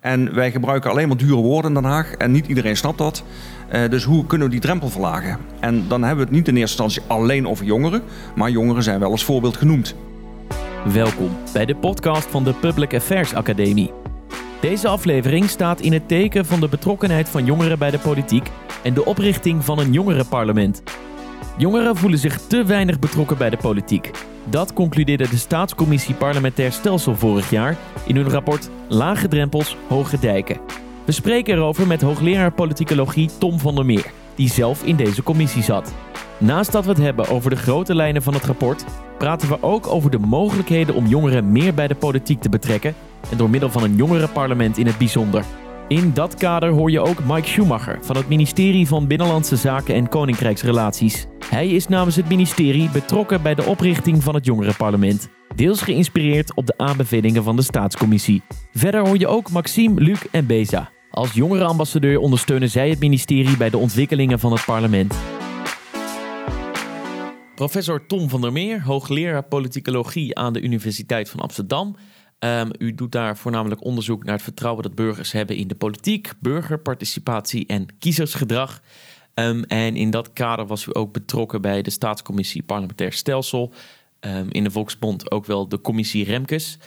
En wij gebruiken alleen maar dure woorden in Den Haag en niet iedereen snapt dat. Uh, dus hoe kunnen we die drempel verlagen? En dan hebben we het niet in eerste instantie alleen over jongeren, maar jongeren zijn wel als voorbeeld genoemd. Welkom bij de podcast van de Public Affairs Academie. Deze aflevering staat in het teken van de betrokkenheid van jongeren bij de politiek en de oprichting van een jongerenparlement. Jongeren voelen zich te weinig betrokken bij de politiek. Dat concludeerde de Staatscommissie Parlementair Stelsel vorig jaar in hun rapport Lage Drempels, Hoge Dijken. We spreken erover met hoogleraar politicologie Tom van der Meer, die zelf in deze commissie zat. Naast dat we het hebben over de grote lijnen van het rapport, praten we ook over de mogelijkheden om jongeren meer bij de politiek te betrekken en door middel van een jongerenparlement in het bijzonder. In dat kader hoor je ook Mike Schumacher van het ministerie van Binnenlandse Zaken en Koninkrijksrelaties. Hij is namens het ministerie betrokken bij de oprichting van het Jongerenparlement. Deels geïnspireerd op de aanbevelingen van de Staatscommissie. Verder hoor je ook Maxime, Luc en Beza. Als jongerenambassadeur ondersteunen zij het ministerie bij de ontwikkelingen van het parlement. Professor Tom van der Meer, hoogleraar politicologie aan de Universiteit van Amsterdam. Um, u doet daar voornamelijk onderzoek naar het vertrouwen dat burgers hebben in de politiek, burgerparticipatie en kiezersgedrag. Um, en in dat kader was u ook betrokken bij de Staatscommissie Parlementair Stelsel. Um, in de Volksbond ook wel de Commissie Remkes.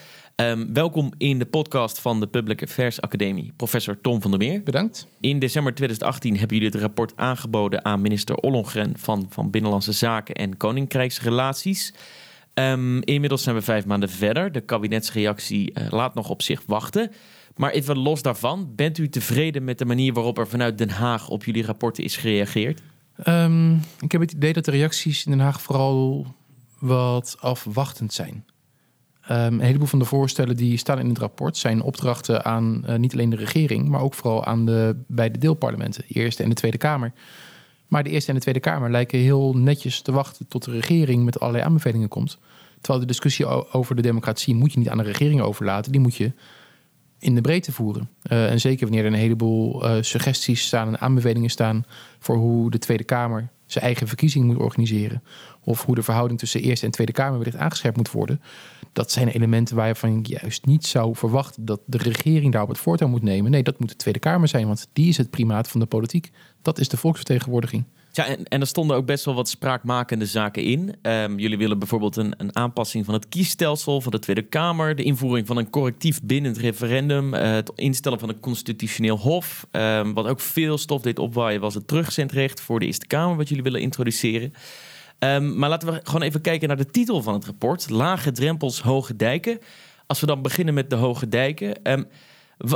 welkom in de podcast van de Public Affairs Academie, professor Tom van der Meer. Bedankt. In december 2018 hebben jullie het rapport aangeboden aan minister Ollongren van, van Binnenlandse Zaken en Koninkrijksrelaties. Um, inmiddels zijn we vijf maanden verder. De kabinetsreactie uh, laat nog op zich wachten. Maar even los daarvan, bent u tevreden met de manier waarop er vanuit Den Haag op jullie rapporten is gereageerd? Um, ik heb het idee dat de reacties in Den Haag vooral wat afwachtend zijn. Um, een heleboel van de voorstellen die staan in het rapport zijn opdrachten aan uh, niet alleen de regering, maar ook vooral aan de beide deelparlementen, de Eerste en de Tweede Kamer. Maar de Eerste en de Tweede Kamer lijken heel netjes te wachten tot de regering met allerlei aanbevelingen komt. Terwijl de discussie over de democratie moet je niet aan de regering overlaten, die moet je in de breedte voeren. Uh, en zeker wanneer er een heleboel uh, suggesties staan en aanbevelingen staan voor hoe de Tweede Kamer zijn eigen verkiezing moet organiseren. Of hoe de verhouding tussen Eerste en Tweede Kamer wellicht aangescherpt moet worden. Dat zijn elementen waarvan ik juist niet zou verwachten dat de regering daarop het voortouw moet nemen. Nee, dat moet de Tweede Kamer zijn, want die is het primaat van de politiek. Dat is de volksvertegenwoordiging. Ja, en, er stonden ook best wel wat spraakmakende zaken in. Um, jullie willen bijvoorbeeld een, een, aanpassing van het kiesstelsel van de Tweede Kamer, de invoering van een correctief bindend referendum, uh, het instellen van een constitutioneel hof. Um, wat ook veel stof deed opwaaien was het terugzendrecht voor de Eerste Kamer, wat jullie willen introduceren. Um, maar laten we gewoon even kijken naar de titel van het rapport: Lage drempels, hoge dijken. Als we dan beginnen met de hoge dijken.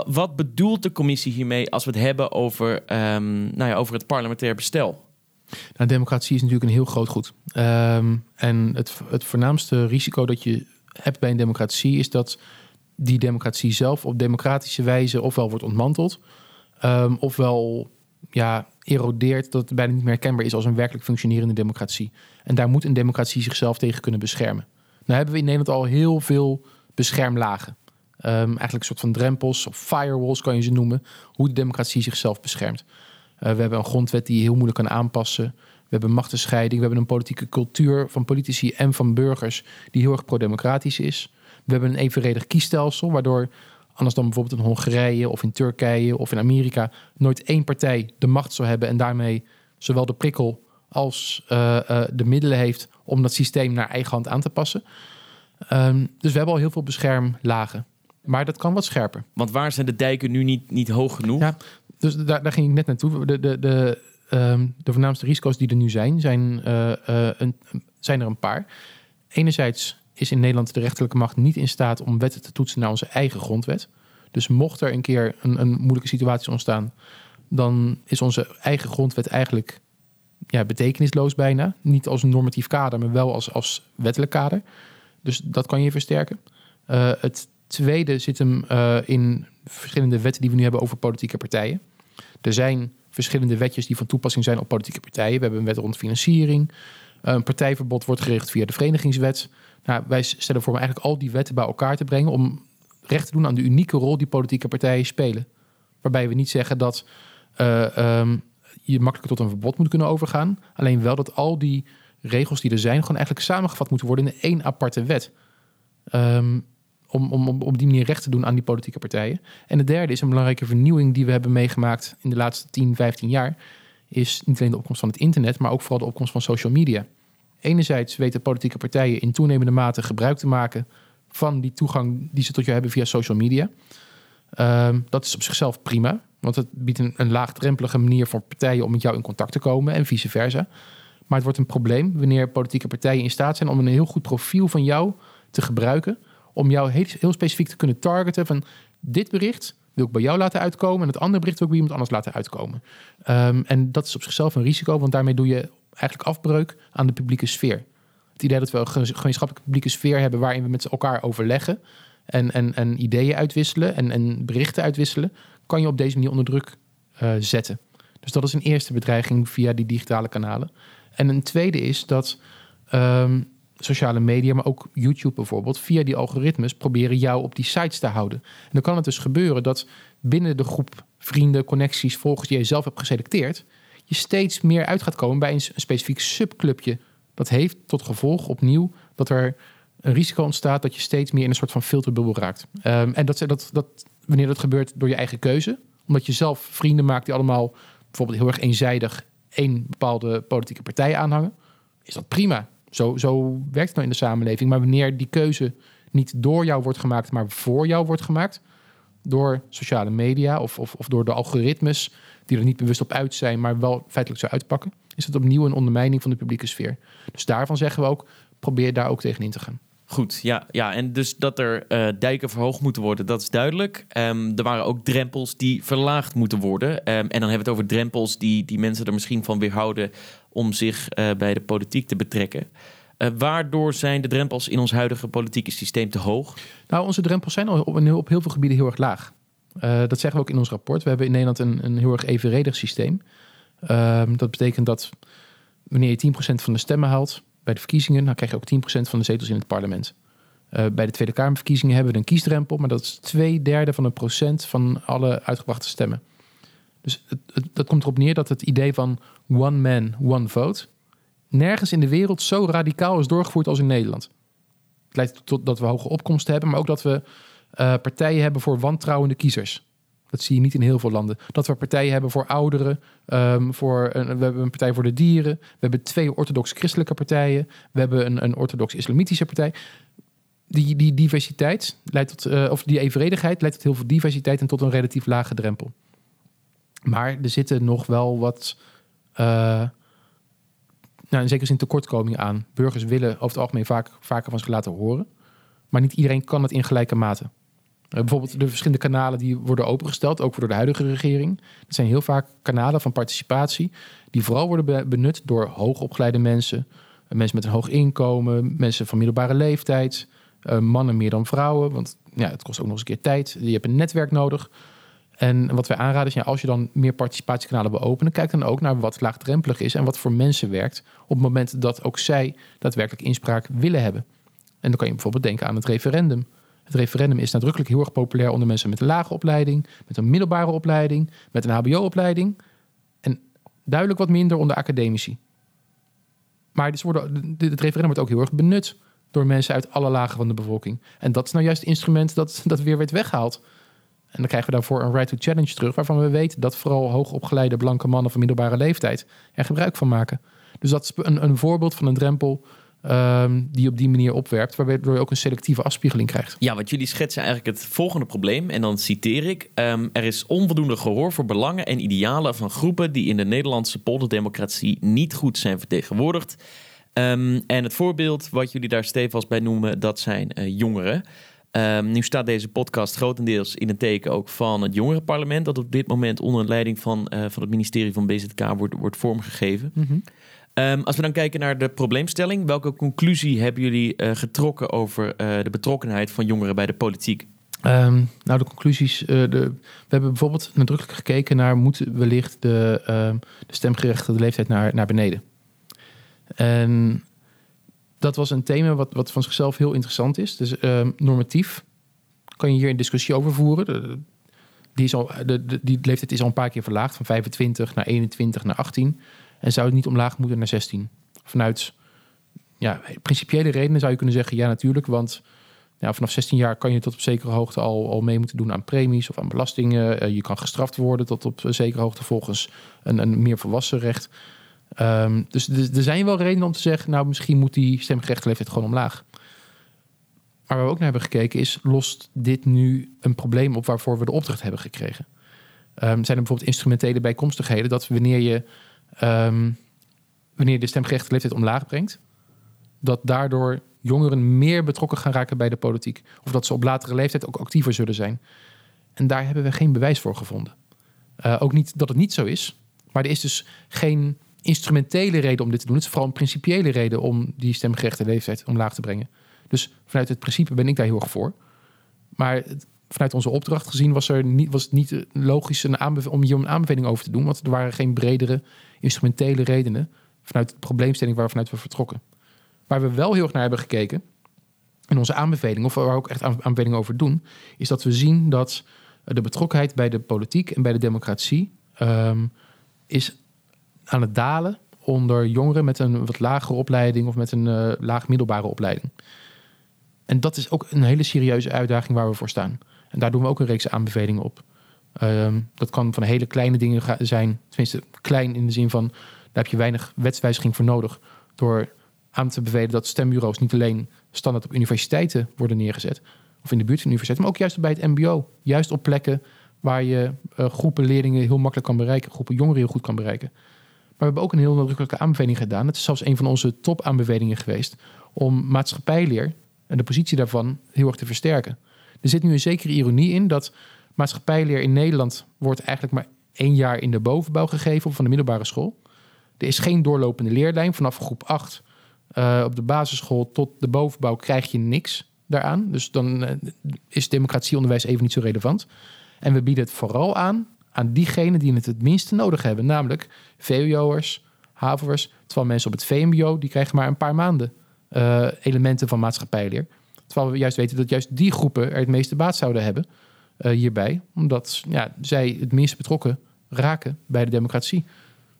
wat bedoelt de commissie hiermee als we het hebben over, nou ja, over het parlementair bestel? Nou, democratie is natuurlijk een heel groot goed. Um, en het, het voornaamste risico dat je hebt bij een democratie is dat die democratie zelf op democratische wijze ofwel wordt ontmanteld, um, ofwel ja, erodeert dat het bijna niet meer herkenbaar is als een werkelijk functionerende democratie. En daar moet een democratie zichzelf tegen kunnen beschermen. Nou hebben we in Nederland al heel veel beschermlagen. Um, eigenlijk een soort van drempels of firewalls kan je ze noemen, hoe de democratie zichzelf beschermt. Uh, we hebben een grondwet die je heel moeilijk kan aanpassen. We hebben machtenscheiding. We hebben een politieke cultuur van politici en van burgers die heel erg pro-democratisch is. We hebben een evenredig kiesstelsel, waardoor anders dan bijvoorbeeld in Hongarije of in Turkije of in Amerika nooit één partij de macht zou hebben en daarmee zowel de prikkel als uh, uh, de middelen heeft om dat systeem naar eigen hand aan te passen. Um, dus we hebben al heel veel beschermlagen. Maar dat kan wat scherper. Want waar zijn de dijken nu niet, niet hoog genoeg? Ja, dus daar, daar ging ik net naartoe. De, de, de, um, de voornaamste risico's die er nu zijn, zijn, uh, uh, een, zijn er een paar. Enerzijds is in Nederland de rechterlijke macht niet in staat om wetten te toetsen naar onze eigen grondwet. Dus mocht er een keer een, een moeilijke situatie ontstaan, dan is onze eigen grondwet eigenlijk ja, betekenisloos bijna. Niet als een normatief kader, maar wel als, als wettelijk kader. Dus dat kan je versterken. Uh, het tweede zit hem uh, in verschillende wetten die we nu hebben over politieke partijen. Er zijn verschillende wetjes die van toepassing zijn op politieke partijen. We hebben een wet rond financiering. Een partijverbod wordt gericht via de verenigingswet. Nou, wij stellen voor om eigenlijk al die wetten bij elkaar te brengen om recht te doen aan de unieke rol die politieke partijen spelen. Waarbij we niet zeggen dat uh, um, je makkelijker tot een verbod moet kunnen overgaan. Alleen wel dat al die regels die er zijn, gewoon eigenlijk samengevat moeten worden in één aparte wet. Um, om, om, om op die manier recht te doen aan die politieke partijen. En de derde is een belangrijke vernieuwing die we hebben meegemaakt in de laatste 10, 15 jaar. Is niet alleen de opkomst van het internet, maar ook vooral de opkomst van social media. Enerzijds weten politieke partijen in toenemende mate gebruik te maken van die toegang die ze tot je hebben via social media. Ehm, dat is op zichzelf prima, want het biedt een laagdrempelige manier voor partijen om met jou in contact te komen en vice versa. Maar het wordt een probleem wanneer politieke partijen in staat zijn om een heel goed profiel van jou te gebruiken. Om jou heel, heel specifiek te kunnen targeten van dit bericht wil ik bij jou laten uitkomen. En het andere bericht wil ik bij iemand anders laten uitkomen. Ehm, en dat is op zichzelf een risico, want daarmee doe je eigenlijk afbreuk aan de publieke sfeer. Het idee dat we een gemeenschappelijke publieke sfeer hebben waarin we met elkaar overleggen en, en, en ideeën uitwisselen en, en berichten uitwisselen, kan je op deze manier onder druk uh, zetten. Dus dat is een eerste bedreiging via die digitale kanalen. En een tweede is dat um, sociale media, maar ook YouTube bijvoorbeeld, via die algoritmes proberen jou op die sites te houden. En dan kan het dus gebeuren dat binnen de groep vrienden, connecties, volgers die je zelf hebt geselecteerd, je steeds meer uit gaat komen bij een, specifiek subclubje. Dat heeft tot gevolg opnieuw dat er een risico ontstaat dat je steeds meer in een soort van filterbubbel raakt. Um, en dat, dat, dat, wanneer dat gebeurt door je eigen keuze, omdat je zelf vrienden maakt die allemaal bijvoorbeeld heel erg eenzijdig één bepaalde politieke partij aanhangen, is dat prima. Zo, zo werkt het nou in de samenleving. Maar wanneer die keuze niet door jou wordt gemaakt, maar voor jou wordt gemaakt, door sociale media of, of, of door de algoritmes die er niet bewust op uit zijn, maar wel feitelijk zo uitpakken, is het opnieuw een ondermijning van de publieke sfeer. Dus daarvan zeggen we ook, probeer daar ook tegen in te gaan. Goed, ja, ja. En dus dat er uh, dijken verhoogd moeten worden, dat is duidelijk. Um, er waren ook drempels die verlaagd moeten worden. Um, en dan hebben we het over drempels die, die mensen er misschien van weerhouden om zich uh, bij de politiek te betrekken. Uh, waardoor zijn de drempels in ons huidige politieke systeem te hoog? Nou, onze drempels zijn op, op heel veel gebieden heel erg laag. dat zeggen we ook in ons rapport. We hebben in Nederland een, een heel erg evenredig systeem. Ehm, dat betekent dat wanneer je 10% van de stemmen haalt, bij de verkiezingen dan krijg je ook 10% van de zetels in het parlement. Uh, bij de Tweede Kamerverkiezingen hebben we een kiesdrempel, maar dat is twee derde van een procent van alle uitgebrachte stemmen. Dus dat komt erop neer dat het idee van one man, one vote nergens in de wereld zo radicaal is doorgevoerd als in Nederland. Het leidt tot dat we hoge opkomsten hebben, maar ook dat we uh, partijen hebben voor wantrouwende kiezers. Dat zie je niet in heel veel landen. Dat we partijen hebben voor ouderen, um, voor een, we hebben een partij voor de dieren, we hebben twee orthodox-christelijke partijen, we hebben een, een orthodox-islamitische partij. Die, die diversiteit leidt tot, uh, of die evenredigheid leidt tot heel veel diversiteit en tot een relatief lage drempel. Maar er zitten nog wel wat, uh, nou in zekere zin tekortkomingen aan. Burgers willen over het algemeen vaak, vaker van zich laten horen, maar niet iedereen kan het in gelijke mate. Eh, bijvoorbeeld de verschillende kanalen die worden opengesteld, ook door de huidige regering. Dat zijn heel vaak kanalen van participatie, die vooral worden benut door hoogopgeleide mensen, eh, mensen met een hoog inkomen, mensen van middelbare leeftijd, eh, mannen meer dan vrouwen. Want ja, het kost ook nog eens een keer tijd. Je hebt een netwerk nodig. En wat wij aanraden is, ja, als je dan meer participatiekanalen wil openen, kijk dan ook naar wat laagdrempelig is en wat voor mensen werkt op het moment dat ook zij daadwerkelijk inspraak willen hebben. En dan kan je bijvoorbeeld denken aan het referendum. Het referendum is nadrukkelijk heel erg populair onder mensen met een lage opleiding, met een middelbare opleiding, met een HBO-opleiding. En duidelijk wat minder onder academici. Maar dus worden, het referendum wordt ook heel erg benut door mensen uit alle lagen van de bevolking. En dat is nou juist het instrument dat, dat weer werd weggehaald. En dan krijgen we daarvoor een right to challenge terug, waarvan we weten dat vooral hoogopgeleide blanke mannen van middelbare leeftijd er gebruik van maken. Dus dat is een, een voorbeeld van een drempel Um, die op die manier opwerpt, waardoor je ook een selectieve afspiegeling krijgt. Ja, wat jullie schetsen eigenlijk het volgende probleem, en dan citeer ik: um, Er is onvoldoende gehoor voor belangen en idealen van groepen die in de Nederlandse polderdemocratie niet goed zijn vertegenwoordigd. Um, en het voorbeeld wat jullie daar stevast bij noemen, dat zijn uh, jongeren. nu staat deze podcast grotendeels in het teken ook van het jongerenparlement, dat op dit moment onder leiding van, uh, van het ministerie van BZK wordt, wordt vormgegeven. Mm -hmm. Um, als we dan kijken naar de probleemstelling, welke conclusie hebben jullie uh, getrokken over uh, de betrokkenheid van jongeren bij de politiek? Um, nou, de conclusies. Uh, de, we hebben bijvoorbeeld nadrukkelijk gekeken naar moet wellicht de, uh, de stemgerechtigde leeftijd naar, naar beneden. En dat was een thema wat, wat van zichzelf heel interessant is. Dus normatief kan je hier een discussie over voeren. Die, is al, de, die leeftijd is al een paar keer verlaagd, van 25 naar 21 naar 18. En zou het niet omlaag moeten naar 16? Vanuit ja, principiële redenen zou je kunnen zeggen ja natuurlijk, want Ja, vanaf 16 jaar kan je tot op zekere hoogte al, al mee moeten doen aan premies of aan belastingen. Eh, je kan gestraft worden tot op zekere hoogte volgens een, een meer volwassen recht. Ehm, dus er zijn wel redenen om te zeggen, nou misschien moet die stemgerechtigheid gewoon omlaag. Maar waar we ook naar hebben gekeken is, lost dit nu een probleem op waarvoor we de opdracht hebben gekregen? Um, zijn er bijvoorbeeld instrumentele bijkomstigheden dat wanneer je, um, wanneer de stemgerechtigde leeftijd omlaag brengt, dat daardoor jongeren meer betrokken gaan raken bij de politiek. Of dat ze op latere leeftijd ook actiever zullen zijn. En daar hebben we geen bewijs voor gevonden. Uh, ook niet dat het niet zo is, maar er is dus geen instrumentele reden om dit te doen. Het is vooral een principiële reden om die stemgerechte leeftijd omlaag te brengen. Dus vanuit het principe ben ik daar heel erg voor. Maar vanuit onze opdracht gezien was, er niet, was het niet logisch om hier een aanbeveling over te doen. Want er waren geen bredere instrumentele redenen vanuit de probleemstelling waar we vertrokken. Waar we wel heel erg naar hebben gekeken in onze aanbeveling, of waar we ook echt aanbevelingen over doen, is dat we zien dat de betrokkenheid bij de politiek en bij de democratie um, is aan het dalen onder jongeren met een wat lagere opleiding of met een uh, laag middelbare opleiding. En dat is ook een hele serieuze uitdaging waar we voor staan. En daar doen we ook een reeks aanbevelingen op. Um, dat kan van hele kleine dingen zijn, tenminste klein in de zin van daar heb je weinig wetswijziging voor nodig. Door aan te bevelen dat stembureaus niet alleen standaard op universiteiten worden neergezet, of in de buurt van universiteiten, maar ook juist bij het MBO. Juist op plekken waar je uh, groepen leerlingen heel makkelijk kan bereiken, groepen jongeren heel goed kan bereiken. Maar we hebben ook een heel nadrukkelijke aanbeveling gedaan. Het is zelfs een van onze topaanbevelingen geweest om maatschappijleer en de positie daarvan heel erg te versterken. Er zit nu een zekere ironie in dat maatschappijleer in Nederland wordt eigenlijk maar één jaar in de bovenbouw gegeven van de middelbare school. Er is geen doorlopende leerlijn. Vanaf groep 8 uh, op de basisschool tot de bovenbouw krijg je niks daaraan. Dus dan uh, is democratieonderwijs even niet zo relevant. En we bieden het vooral aan aan diegenen die het het minste nodig hebben. Namelijk VWO'ers, HAVO'ers. Terwijl mensen op het VMBO, die krijgen maar een paar maanden uh, elementen van maatschappijleer. Terwijl we juist weten dat juist die groepen er het meeste baat zouden hebben hierbij. Omdat ja, zij het minst betrokken raken bij de democratie.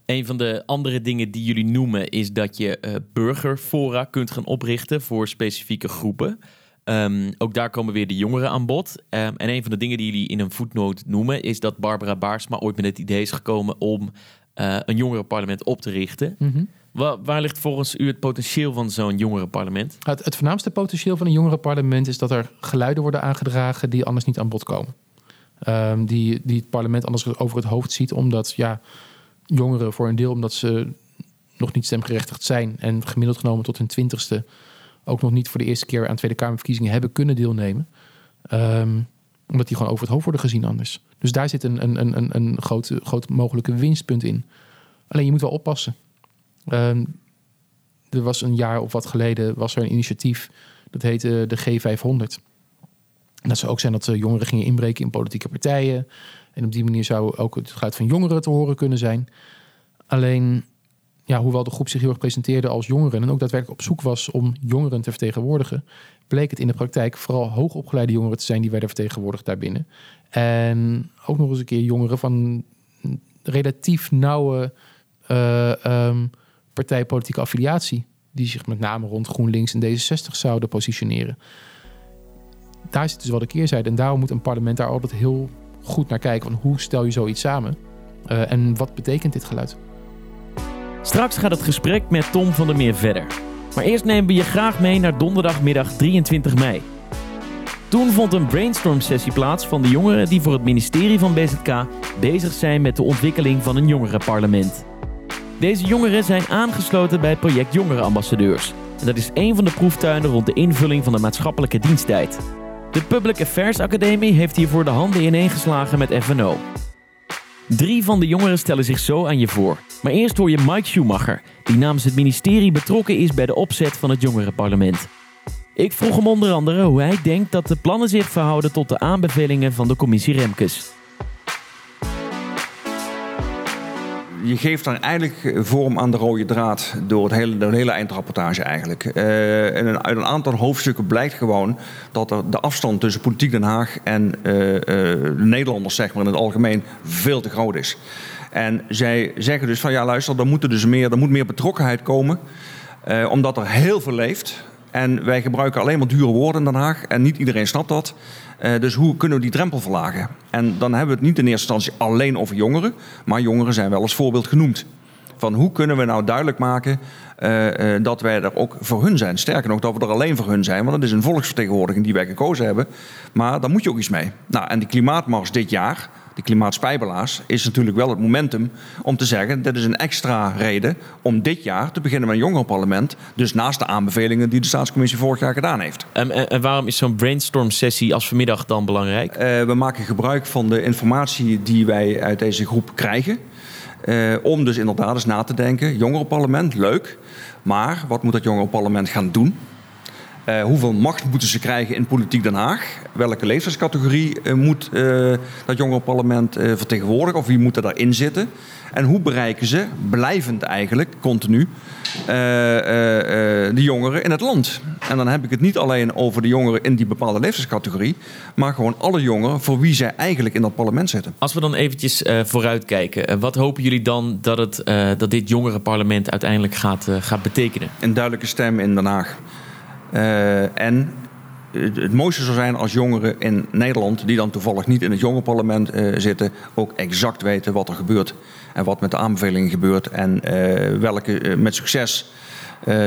Een van de andere dingen die jullie noemen is dat je uh, burgerfora kunt gaan oprichten voor specifieke groepen. Um, ook daar komen weer de jongeren aan bod. Um, en een van de dingen die jullie in een voetnoot noemen is dat Barbara Baarsma ooit met het idee is gekomen om uh, een jongerenparlement op te richten. Mm -hmm. Waar, ligt volgens u het potentieel van zo'n jongerenparlement? Het, het voornaamste potentieel van een jongerenparlement is dat er geluiden worden aangedragen die anders niet aan bod komen. Um, die, die het parlement anders over het hoofd ziet, omdat ja, jongeren voor een deel omdat ze nog niet stemgerechtigd zijn en gemiddeld genomen tot hun twintigste ook nog niet voor de eerste keer aan Tweede Kamerverkiezingen hebben kunnen deelnemen. Um, omdat die gewoon over het hoofd worden gezien anders. Dus daar zit een, een, een, een groot, groot mogelijke winstpunt in. Alleen je moet wel oppassen. Um, er was een jaar of wat geleden was er een initiatief dat heette de G500. En dat zou ook zijn dat jongeren gingen inbreken in politieke partijen. En op die manier zou ook het geluid van jongeren te horen kunnen zijn. Alleen, ja, hoewel de groep zich heel erg presenteerde als jongeren en ook daadwerkelijk op zoek was om jongeren te vertegenwoordigen, bleek het in de praktijk vooral hoogopgeleide jongeren te zijn die werden vertegenwoordigd daarbinnen. En ook nog eens een keer jongeren van relatief nauwe uh, um, partijpolitieke affiliatie, die zich met name rond GroenLinks en D66 zouden positioneren. Daar zit dus wel de keerzijde. En daarom moet een parlement daar altijd heel goed naar kijken. Hoe stel je zoiets samen? Uh, en wat betekent dit geluid? Straks gaat het gesprek met Tom van der Meer verder. Maar eerst nemen we je graag mee naar donderdagmiddag 23 mei. Toen vond een brainstorm sessie plaats van de jongeren die voor het ministerie van BZK bezig zijn met de ontwikkeling van een jongerenparlement. Deze jongeren zijn aangesloten bij project Jongerenambassadeurs. En dat is een van de proeftuinen rond de invulling van de maatschappelijke diensttijd. De Public Affairs Academie heeft hiervoor de handen ineengeslagen met FNO. Drie van de jongeren stellen zich zo aan je voor. Maar eerst hoor je Mike Schumacher, die namens het ministerie betrokken is bij de opzet van het jongerenparlement. Ik vroeg hem onder andere hoe hij denkt dat de plannen zich verhouden tot de aanbevelingen van de commissie Remkes. Je geeft dan eigenlijk vorm aan de rode draad door, het hele, door hele eindrapportage eigenlijk. Uh, en uit een aantal hoofdstukken blijkt gewoon dat er de afstand tussen politiek Den Haag en uh, de Nederlanders zeg maar, in het algemeen veel te groot is. En zij zeggen dus van ja luister, er, moet dus meer, er moet meer betrokkenheid komen. omdat er heel veel leeft. En wij gebruiken alleen maar dure woorden in Den Haag en niet iedereen snapt dat. Uh, dus hoe kunnen we die drempel verlagen? En dan hebben we het niet in eerste instantie alleen over jongeren, maar jongeren zijn wel als voorbeeld genoemd. Van hoe kunnen we nou duidelijk maken uh, uh, dat wij er ook voor hun zijn. Sterker nog, dat we er alleen voor hun zijn, want dat is een volksvertegenwoordiging die wij gekozen hebben. Maar daar moet je ook iets mee. Nou, en die klimaatmars dit jaar, de klimaatspijbelaars, is natuurlijk wel het momentum om te zeggen: dit is een extra reden om dit jaar te beginnen met een jongerenparlement. Dus naast de aanbevelingen die de staatscommissie vorig jaar gedaan heeft. En, en waarom is zo'n brainstorm-sessie als vanmiddag dan belangrijk? Uh, we maken gebruik van de informatie die wij uit deze groep krijgen. Uh, om dus inderdaad eens na te denken: jongerenparlement, leuk. Maar wat moet dat jongerenparlement gaan doen? Uh, hoeveel macht moeten ze krijgen in politiek Den Haag? Welke leeftijdscategorie uh, moet uh, dat jongerenparlement vertegenwoordigen? Of wie moet er daarin zitten? En hoe bereiken ze, blijvend eigenlijk, continu, de jongeren in het land? En dan heb ik het niet alleen over de jongeren in die bepaalde leeftijdscategorie, maar gewoon alle jongeren voor wie zij eigenlijk in dat parlement zitten. Als we dan eventjes vooruitkijken, wat hopen jullie dan dat, het, dat dit jongerenparlement uiteindelijk gaat, gaat betekenen? Een duidelijke stem in Den Haag. Uh, en het, mooiste zou zijn als jongeren in Nederland, die dan toevallig niet in het jongerenparlement uh, zitten, ook exact weten wat er gebeurt. En wat met de aanbevelingen gebeurt. En uh, welke met succes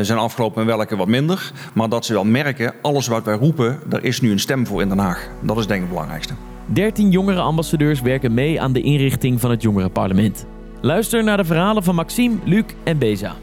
zijn afgelopen en welke wat minder. Maar dat ze wel merken, alles wat wij roepen, daar is nu een stem voor in Den Haag. Dat is denk ik het belangrijkste. 13 jongerenambassadeurs werken mee aan de inrichting van het jongerenparlement. Luister naar de verhalen van Maxime, Luc en Beza.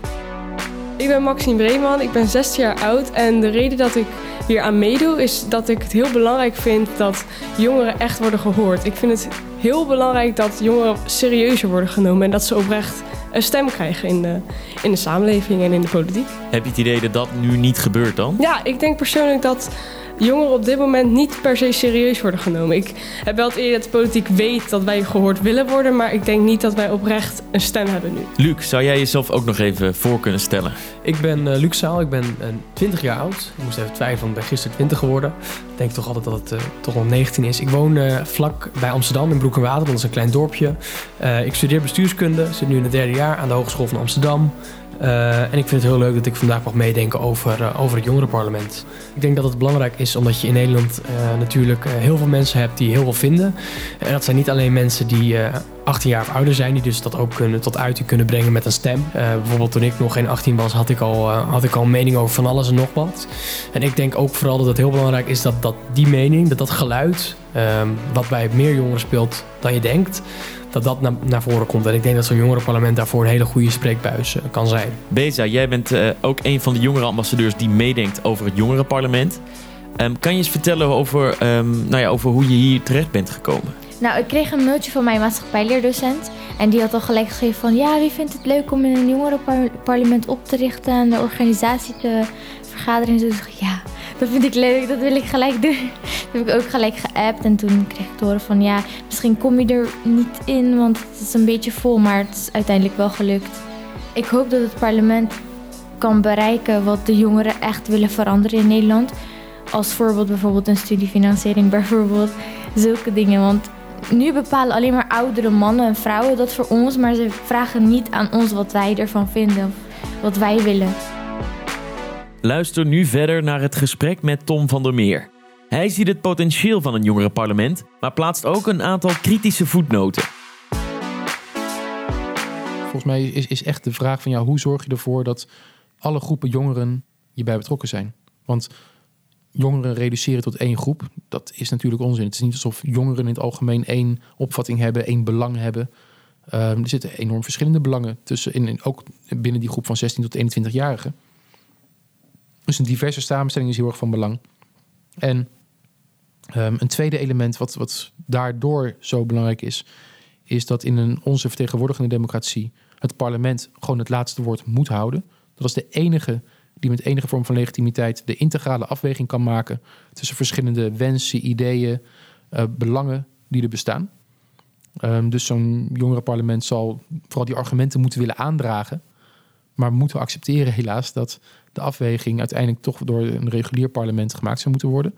Ik ben Maxime Breeman, ik ben 16 jaar oud en de reden dat ik hier aan meedoe is dat ik het heel belangrijk vind dat jongeren echt worden gehoord. Ik vind het heel belangrijk dat jongeren serieuzer worden genomen en dat ze oprecht een stem krijgen in de, in de samenleving en in de politiek. Heb je het idee dat dat nu niet gebeurt dan? Ja, ik denk persoonlijk dat jongeren op dit moment niet per se serieus worden genomen. Ik heb wel het idee dat de politiek weet dat wij gehoord willen worden, maar ik denk niet dat wij oprecht een stem hebben nu. Luc, zou jij jezelf ook nog even voor kunnen stellen? Ik ben uh, Luc Zaal, ik ben uh, 20 jaar oud. Ik moest even twijfelen, ik ben gisteren 20 geworden. Ik denk toch altijd dat het uh, toch al 19 is. Ik woon eh, vlak bij Amsterdam in Broek en Water, dat is een klein dorpje. ik studeer bestuurskunde, zit nu in het derde jaar aan de Hogeschool van Amsterdam. Uh, en ik vind het heel leuk dat ik vandaag mag meedenken over, uh, over het jongerenparlement. Ik denk dat het belangrijk is omdat je in Nederland uh, natuurlijk heel veel mensen hebt die heel veel vinden. En dat zijn niet alleen mensen die 18 jaar of ouder zijn, die dus dat ook kunnen, tot uiting kunnen brengen met een stem. bijvoorbeeld toen ik nog geen 18 was, had ik, al, had ik al een mening over van alles en nog wat. En ik denk ook vooral dat het heel belangrijk is dat, dat die mening, dat dat geluid, wat bij meer jongeren speelt dan je denkt dat dat naar, naar voren komt. En ik denk dat zo'n jongerenparlement daarvoor een hele goede spreekbuis uh, kan zijn. Beza, jij bent uh, ook een van de jongerenambassadeurs die meedenkt over het jongerenparlement. Um, kan je eens vertellen over, um, nou ja, over hoe je hier terecht bent gekomen? Nou, ik kreeg een mailtje van mijn maatschappijleerdocent. En die had al gelijk geschreven van... ja, wie vindt het leuk om in een jongerenparlement op te richten... en de organisatie te vergaderen? En zo dacht ik, ja, dat vind ik leuk, dat wil ik gelijk doen. Dat heb ik ook gelijk geappt en toen kreeg ik te horen van ja, misschien kom je er niet in, want het is een beetje vol, maar het is uiteindelijk wel gelukt. Ik hoop dat het parlement kan bereiken wat de jongeren echt willen veranderen in Nederland. Als voorbeeld bijvoorbeeld een studiefinanciering, bijvoorbeeld zulke dingen. Want nu bepalen alleen maar oudere mannen en vrouwen dat voor ons, maar ze vragen niet aan ons wat wij ervan vinden of wat wij willen. Luister nu verder naar het gesprek met Tom van der Meer. Hij ziet het potentieel van een jongerenparlement, maar plaatst ook een aantal kritische voetnoten. Volgens mij is, is echt de vraag van ja, hoe zorg je ervoor dat alle groepen jongeren hierbij betrokken zijn? Want jongeren reduceren tot één groep, dat is natuurlijk onzin. Het is niet alsof jongeren in het algemeen één opvatting hebben, één belang hebben. Um, er zitten enorm verschillende belangen tussen, in, ook binnen die groep van 16 tot 21-jarigen. Dus een diverse samenstelling is heel erg van belang. En um, een tweede element wat, wat daardoor zo belangrijk is, is dat in een onze vertegenwoordigende democratie het parlement gewoon het laatste woord moet houden. Dat is de enige die met enige vorm van legitimiteit de integrale afweging kan maken tussen verschillende wensen, ideeën, uh, belangen die er bestaan. Um, dus zo'n jongerenparlement zal vooral die argumenten moeten willen aandragen, maar moeten accepteren helaas dat de afweging uiteindelijk toch door een regulier parlement gemaakt zou moeten worden.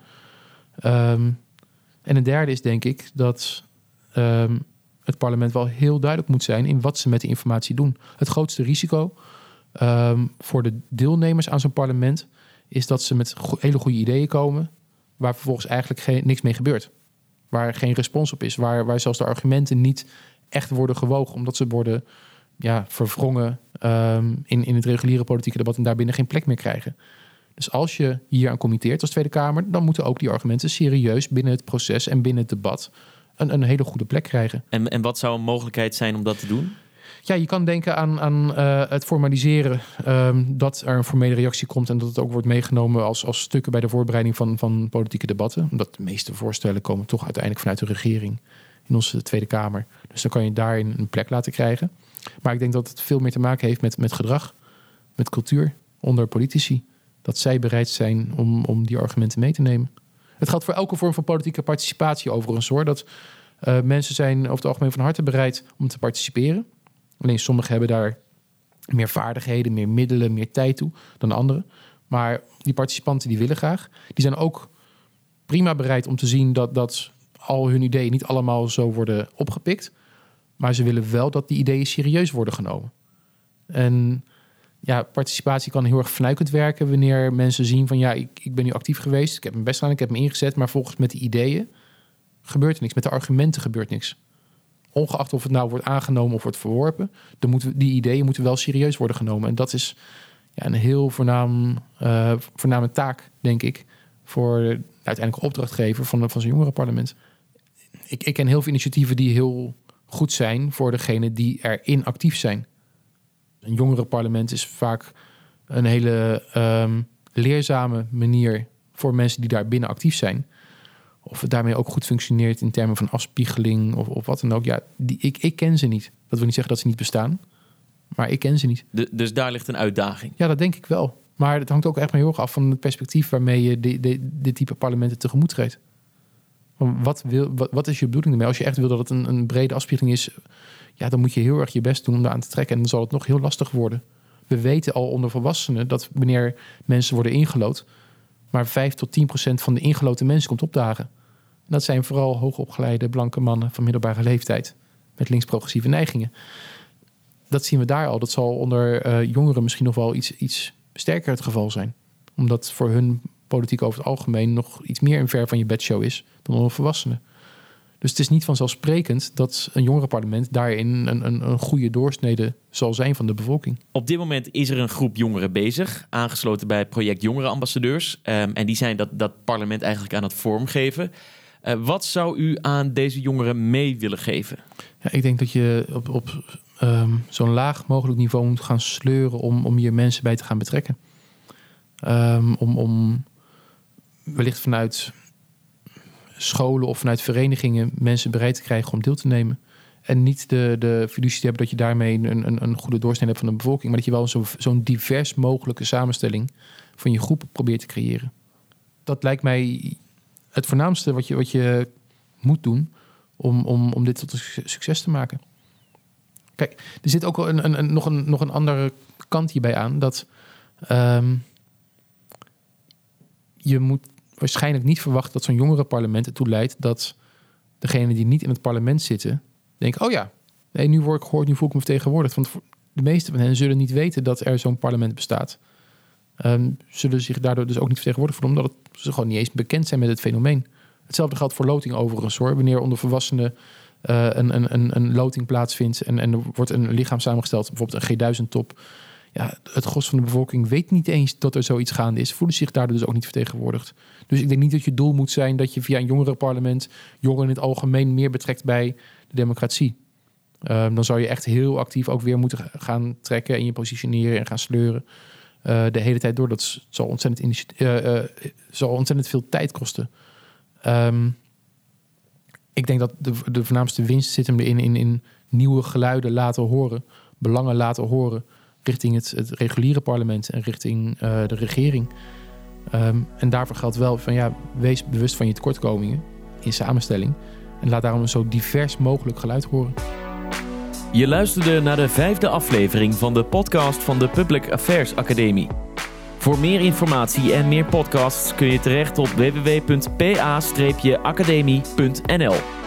Um, en een derde is denk ik dat um, het parlement wel heel duidelijk moet zijn in wat ze met de informatie doen. Het grootste risico um, voor de deelnemers aan zo'n parlement is dat ze met hele goede ideeën komen, waar vervolgens eigenlijk geen, niks mee gebeurt. Waar geen respons op is, waar, waar zelfs de argumenten niet echt worden gewogen, omdat ze worden ja, verwrongen ehm, in, in het reguliere politieke debat en daarbinnen geen plek meer krijgen. Dus als je hier aan committeert als Tweede Kamer, dan moeten ook die argumenten serieus binnen het proces en binnen het debat een, een hele goede plek krijgen. En, en wat zou een mogelijkheid zijn om dat te doen? Ja, je kan denken aan, aan eh, het formaliseren ehm, dat er een formele reactie komt en dat het ook wordt meegenomen als, als stukken bij de voorbereiding van, van politieke debatten. Omdat de meeste voorstellen komen toch uiteindelijk vanuit de regering in onze Tweede Kamer. Dus dan kan je daarin een plek laten krijgen. Maar ik denk dat het veel meer te maken heeft met, met gedrag, met cultuur onder politici. Dat zij bereid zijn om, om die argumenten mee te nemen. Het geldt voor elke vorm van politieke participatie overigens hoor. Dat eh, mensen zijn over het algemeen van harte bereid om te participeren. Alleen sommigen hebben daar meer vaardigheden, meer middelen, meer tijd toe dan anderen. Maar die participanten die willen graag. Die zijn ook prima bereid om te zien dat, dat al hun ideeën niet allemaal zo worden opgepikt. Maar ze willen wel dat die ideeën serieus worden genomen. En ja, participatie kan heel erg fnuikend werken wanneer mensen zien van ja, ik, ik ben nu actief geweest, ik heb mijn best gedaan, ik heb me ingezet, maar volgens met de ideeën gebeurt er niks. Met de argumenten gebeurt niks. Ongeacht of het nou wordt aangenomen of wordt verworpen, dan moeten, die ideeën moeten wel serieus worden genomen. En dat is ja, een heel voornaam, eh, voorname taak, denk ik, voor de uiteindelijke opdrachtgever van, van zo'n jongerenparlement. Ik, ik ken heel veel initiatieven die heel goed zijn voor degenen die erin actief zijn. Een jongerenparlement is vaak een hele ehm, leerzame manier voor mensen die daar binnen actief zijn. Of het daarmee ook goed functioneert in termen van afspiegeling of, of wat dan ook. Ja, die, ik, ik ken ze niet. Dat wil niet zeggen dat ze niet bestaan. Maar ik ken ze niet. De, dus daar ligt een uitdaging. Ja, dat denk ik wel. Maar het hangt ook echt maar heel erg af van het perspectief waarmee je di- di- dit type parlementen tegemoet treedt. Wat, wil, wat, is je bedoeling ermee? Als je echt wil dat het een, een brede afspiegeling is, ja, dan moet je heel erg je best doen om daar aan te trekken. En dan zal het nog heel lastig worden. We weten al onder volwassenen dat wanneer mensen worden ingelood, maar 5 tot 10 procent van de ingeloten mensen komt opdagen. En dat zijn vooral hoogopgeleide blanke mannen van middelbare leeftijd met links-progressieve neigingen. Dat zien we daar al. Dat zal onder eh, jongeren misschien nog wel iets, iets sterker het geval zijn. Omdat voor hun politiek over het algemeen nog iets meer een ver van je bedshow is dan onder volwassenen. Dus het is niet vanzelfsprekend dat een jongerenparlement daarin een, een, een goede doorsnede zal zijn van de bevolking. Op dit moment is er een groep jongeren bezig, aangesloten bij het project Jongerenambassadeurs. Ehm, en die zijn dat, dat parlement eigenlijk aan het vormgeven. Eh, wat zou u aan deze jongeren mee willen geven? Ja, ik denk dat je op, op ehm, zo'n laag mogelijk niveau moet gaan sleuren om, om hier mensen bij te gaan betrekken. Ehm, om, om wellicht vanuit scholen of vanuit verenigingen mensen bereid te krijgen om deel te nemen. En niet de, de fiducie te hebben dat je daarmee een, een, een goede doorsnede hebt van de bevolking. Maar dat je wel zo, zo'n divers mogelijke samenstelling van je groep probeert te creëren. Dat lijkt mij het voornaamste wat je, wat je moet doen om, om, om dit tot een suc- succes te maken. Kijk, er zit ook een, een- nog, een, nog een andere kant hierbij aan. Dat ehm, je moet waarschijnlijk niet verwachten dat zo'n jongerenparlement ertoe leidt dat degenen die niet in het parlement zitten, denken: oh ja, nee, nu word ik gehoord, nu voel ik me vertegenwoordigd. Want de meeste van hen zullen niet weten dat er zo'n parlement bestaat. Ehm, zullen zich daardoor dus ook niet vertegenwoordigd voelen, omdat het, ze gewoon niet eens bekend zijn met het fenomeen. Hetzelfde geldt voor loting overigens hoor. Wanneer onder volwassenen eh, een, een, een, een loting plaatsvindt en, en er wordt een lichaam samengesteld, bijvoorbeeld een G1000-top. Ja, het gros van de bevolking weet niet eens dat er zoiets gaande is, voelen zich daardoor dus ook niet vertegenwoordigd. Dus ik denk niet dat je doel moet zijn dat je via een jongerenparlement jongeren in het algemeen meer betrekt bij de democratie. Ehm, dan zou je echt heel actief ook weer moeten gaan trekken en je positioneren en gaan sleuren. eh, de hele tijd door. Dat zal ontzettend, eh, eh, zal veel tijd kosten. Ehm, ik denk dat de, de voornaamste winst zit hem in, in, in nieuwe geluiden laten horen, belangen laten horen richting het, reguliere parlement en richting eh, de regering. Ehm, en daarvoor geldt wel van ja, wees bewust van je tekortkomingen in samenstelling en laat daarom een zo divers mogelijk geluid horen. Je luisterde naar de vijfde aflevering van de podcast van de Public Affairs Academie. Voor meer informatie en meer podcasts kun je terecht op www.pa-academie.nl.